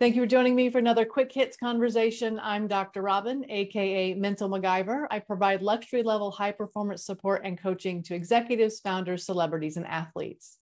Thank you for joining me for another quick hits conversation. I'm Dr. Robin, aka Mental MacGyver. I provide luxury level high performance support and coaching to executives, founders, celebrities, and athletes.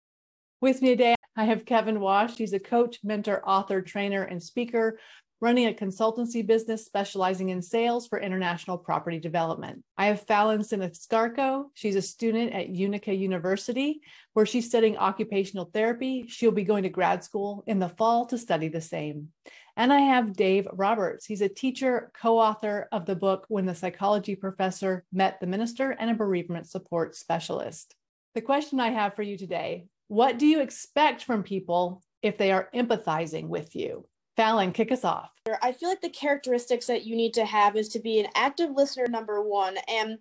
With me today, I have Kevin Wash. He's a coach, mentor, author, trainer, and speaker running a consultancy business specializing in sales for international property development. I have Fallon Siniscarco. She's a student at Utica University, where she's studying occupational therapy. She'll be going to grad school in the fall to study the same. And I have Dave Roberts. He's a teacher, co author of the book When the Psychology Professor Met the Minister, and a bereavement support specialist. The question I have for you today what do you expect from people if they are empathizing with you? Fallon, kick us off. I feel like the characteristics that you need to have is to be an active listener, number one, and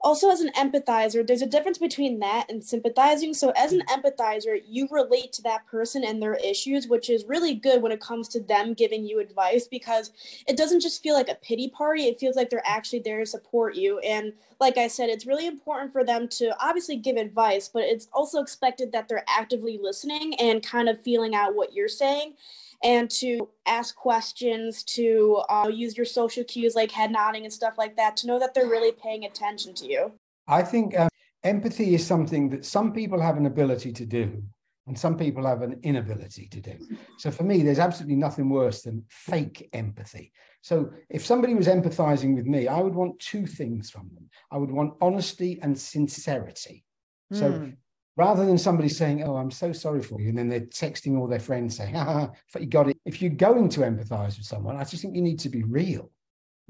also as an empathizer there's a difference between that and sympathizing. So as an empathizer you relate to that person and their issues which is really good when it comes to them giving you advice because it doesn't just feel like a pity party. It feels like they're actually there to support you. And like i said it's really important for them to obviously give advice but it's also expected that they're actively listening and kind of feeling out what you're saying and to ask questions, to uh, use your social cues like head nodding and stuff like that to know that they're really paying attention to you. I think um, empathy is something that some people have an ability to do and some people have an inability to do. So for me, there's absolutely nothing worse than fake empathy. So if somebody was empathizing with me, I would want two things from them. I would want honesty and sincerity. So mm rather than somebody saying, Oh, I'm so sorry for you. And then they're texting all their friends saying, Ah, you got it. If you're going to empathize with someone, I just think you need to be real.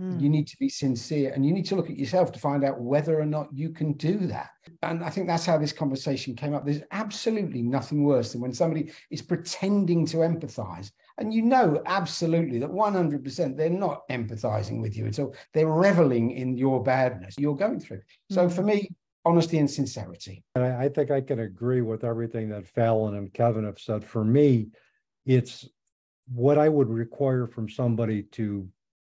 Mm. You need to be sincere and you need to look at yourself to find out whether or not you can do that. And I think that's how this conversation came up. There's absolutely nothing worse than when somebody is pretending to empathize. And you know absolutely that 100% they're not empathizing with you at all. They're reveling in your badness you're going through. So mm. for me, honesty and sincerity. And I, I, think I can agree with everything that Fallon and Kevin have said. For me, it's what I would require from somebody to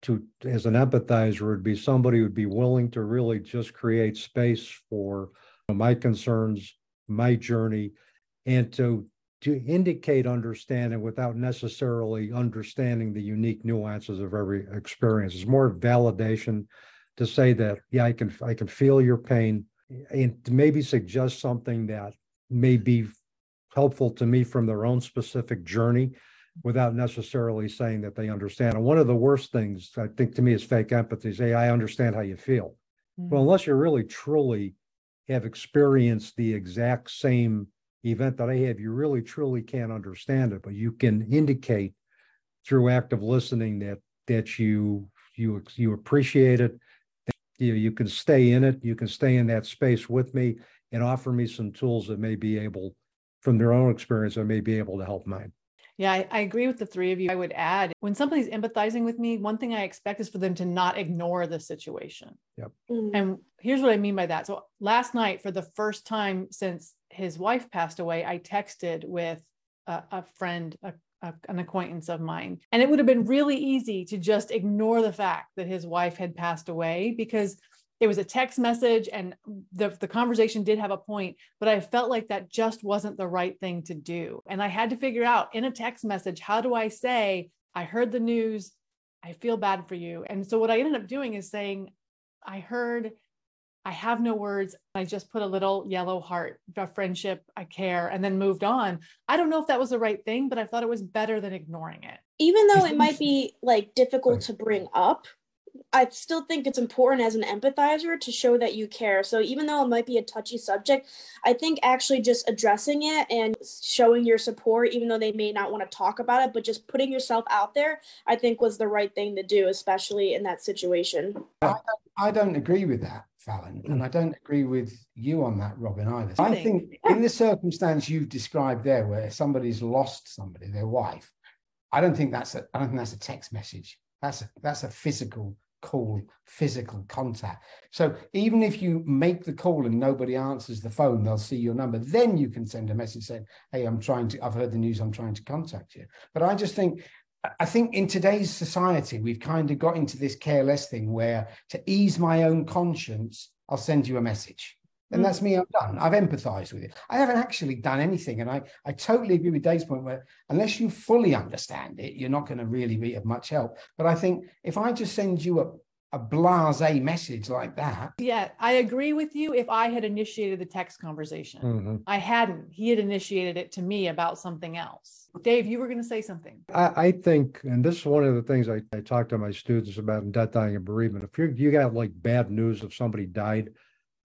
to as an empathizer would be somebody would be willing to really just create space for my concerns, my journey, and to to indicate understanding without necessarily understanding the unique nuances of every experience. It's more validation to say that, yeah, I can I can feel your pain and maybe suggest something that may be helpful to me from their own specific journey without necessarily saying that they understand. And one of the worst things I think to me is fake empathy. Say, I understand how you feel. Mm-hmm. Well, unless you really truly have experienced the exact same event that I have, you really truly can't understand it. But you can indicate through active listening that that you you you appreciate it you know, you can stay in it, you can stay in that space with me and offer me some tools that may be able, from their own experience, I may be able to help mine. Yeah, I, I, agree with the three of you. I would add when somebody's empathizing with me, one thing I expect is for them to not ignore the situation. Yep. Mm-hmm. And here's what I mean by that. So last night, for the first time since his wife passed away, I texted with a, a friend, a a, an acquaintance of mine. And it would have been really easy to just ignore the fact that his wife had passed away because it was a text message and the, the conversation did have a point, but I felt like that just wasn't the right thing to do. And I had to figure out in a text message, how do I say, I heard the news, I feel bad for you. And so what I ended up doing is saying, I heard I have no words. I just put a little yellow heart, a friendship, I care, and then moved on. I don't know if that was the right thing, but I thought it was better than ignoring it. Even though it might be like difficult to bring up, I still think it's important as an empathizer to show that you care. So even though it might be a touchy subject, I think actually just addressing it and showing your support, even though they may not want to talk about it, but just putting yourself out there, I think was the right thing to do, especially in that situation. I don't, I don't agree with that. Fallon, mm. and I don't agree with you on that, Robin, either. I think in the circumstance you've described there, where somebody's lost somebody, their wife, I don't think that's a I don't think that's a text message. That's a, that's a physical call, physical contact. So even if you make the call and nobody answers the phone, they'll see your number. Then you can send a message saying, "Hey, I'm trying to. I've heard the news. I'm trying to contact you." But I just think I think in today's society, we've kind of got into this careless thing where to ease my own conscience, I'll send you a message. then mm. that's me. I'm done. I've empathized with it. I haven't actually done anything, and I I totally agree with Dave's point where unless you fully understand it, you're not going to really be of much help. But I think if I just send you a a blase message like that. Yeah, I agree with you if I had initiated the text conversation. Mhm. I hadn't. He had initiated it to me about something else. Dave, you were going to say something. I, I think, and this is one of the things I, I talk to my students about in death, dying, and bereavement. If you you got like bad news if somebody died,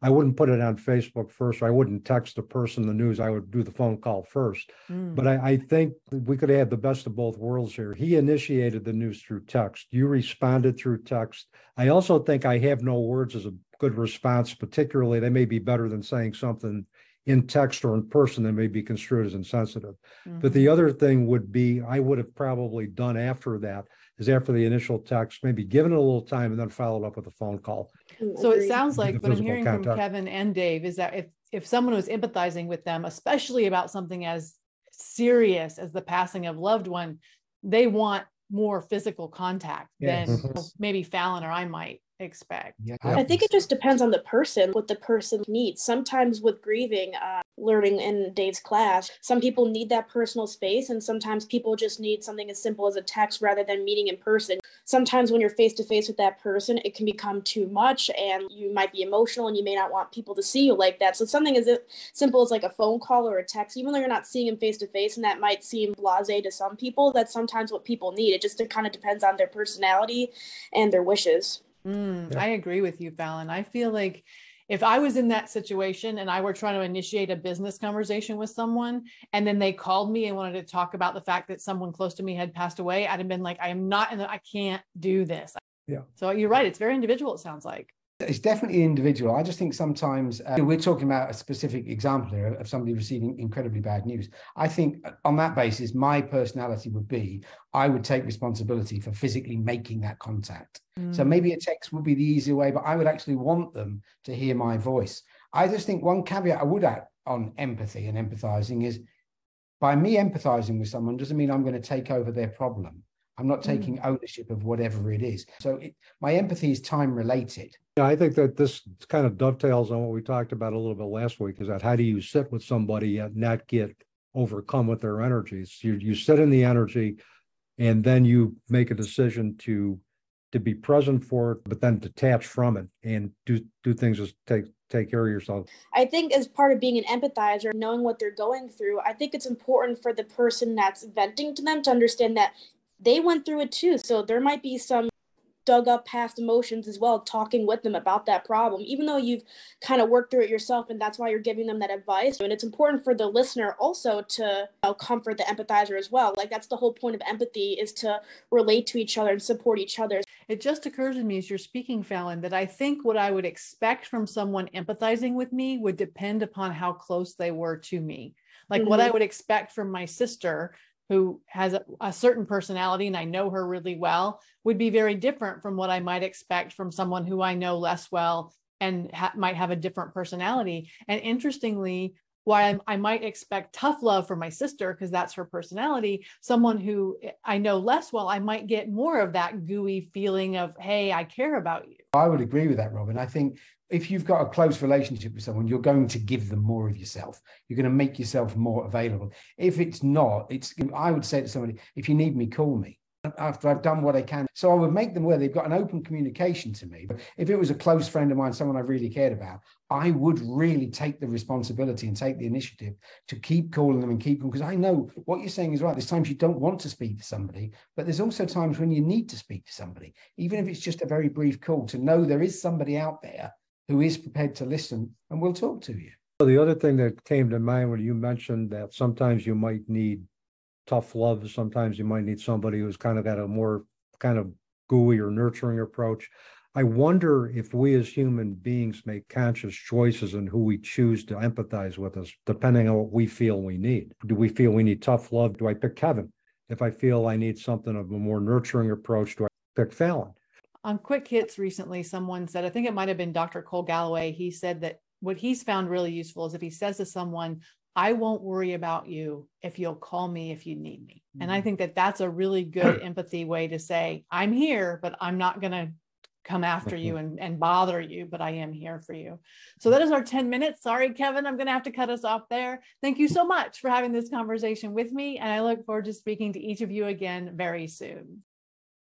I wouldn't put it on Facebook first. Or I wouldn't text the person the news. I would do the phone call first. Mm. But I, I think we could have the best of both worlds here. He initiated the news through text. You responded through text. I also think I have no words as a good response, particularly they may be better than saying something in text or in person that may be construed as insensitive. But Mhm. the other thing would be, I would have probably done after that is after the initial text, maybe given it a little time and then followed up with a phone call. So it sounds like what I'm physical hearing from. Kevin and Dave is that if if someone was empathizing with them, especially about something as serious as the passing of loved one, they want more physical contact Yes. than maybe Fallon or I might expect. Yeah. I think it just depends on the person, what the person needs. Sometimes with grieving, uh, learning in Dave's class, some people need that personal space, and sometimes people just need something as simple as a text rather than meeting in person. Sometimes when you're face to face with that person, it can become too much, and you might be emotional, and you may not want people to see you like that. So something as simple as like a phone call or a text, even though you're not seeing them face to face, and that might seem blasé to some people, that's sometimes what people need. It just kind of depends on their personality and their wishes. Mm, Yeah. I agree with you, Fallon. I feel like if I was in that situation and I were trying to initiate a business conversation with someone and then they called me and wanted to talk about the fact that someone close to me had passed away, I'd have been like, I am not in the, I can't do this. Yeah. So you're right. It's very individual, it sounds like. It's definitely individual. I just think sometimes uh, we're talking about a specific example here of somebody receiving incredibly bad news. I think uh, on that basis, my personality would be I would take responsibility for physically making that contact. So Mm. maybe a text would be the easier way, but I would actually want them to hear my voice. I just think one caveat I would add on empathy and empathizing is by me empathizing with someone doesn't mean I'm going to take over their problem. I'm not Mm. taking ownership of whatever it is. So it, my empathy is time related. Yeah, I think that this kind of dovetails on what we talked about a little bit last week, is that how do you sit with somebody and not get overcome with their energies? You, you sit in the energy and then you make a decision to, to be present for it, but then detach from it and do, do things as take, take care of yourself. I think as part of being an empathizer, knowing what they're going through, I think it's important for the person that's venting to them to understand that they went through it too. So there might be some dug up past emotions as well, talking with them about that problem, even though you've kind of worked through it yourself and that's why you're giving them that advice. And it's important for the listener also to you know, comfort the empathizer as well. Like that's the whole point of empathy is to relate to each other and support each other. It just occurs to me as you're speaking, Fallon, that I think what I would expect from someone empathizing with me would depend upon how close they were to me. Like what I mm-hmm. would expect from my sister, who has a, a certain personality and I know her really well, would be very different from what I might expect from someone who I know less well and ha- might have a different personality. And interestingly, why I'm, I might expect tough love from my sister because that's her personality. Someone who I know less well, I might get more of that gooey feeling of, hey, I care about you. I would agree with that, Robin. I think if you've got a close relationship with someone, you're going to give them more of yourself. You're going to make yourself more available. If it's not, it's I would say to somebody, if you need me, call me. After I've done what I can. So I would make them aware they've got an open communication to me. But if it was a close friend of mine, someone I really cared about, I would really take the responsibility and take the initiative to keep calling them and keep them because I know what you're saying is right. There's times you don't want to speak to somebody, but there's also times when you need to speak to somebody, even if it's just a very brief call, to know there is somebody out there who is prepared to listen and will talk to you. So The other thing that came to mind when you mentioned that sometimes you might need tough love, sometimes you might need somebody who's kind of got a more kind of gooey or nurturing approach. I wonder if we as human beings make conscious choices in who we choose to empathize with us, depending on what we feel we need. Do we feel we need tough love? Do I pick Kevin? If I feel I need something of a more nurturing approach, do I pick Fallon? On Quick Hits recently, someone said, I think it might have been Dr. Cole Galloway. He said that what he's found really useful is if he says to someone, I won't worry about you if you'll call me if you need me. And I mm-hmm. think that that's a really good empathy way to say, I'm here, but I'm not going to come after you and, and bother you, but I am here for you. So that is our 10 minutes. Sorry, Kevin, I'm going to have to cut us off there. Thank you so much for having this conversation with me. And I look forward to speaking to each of you again very soon.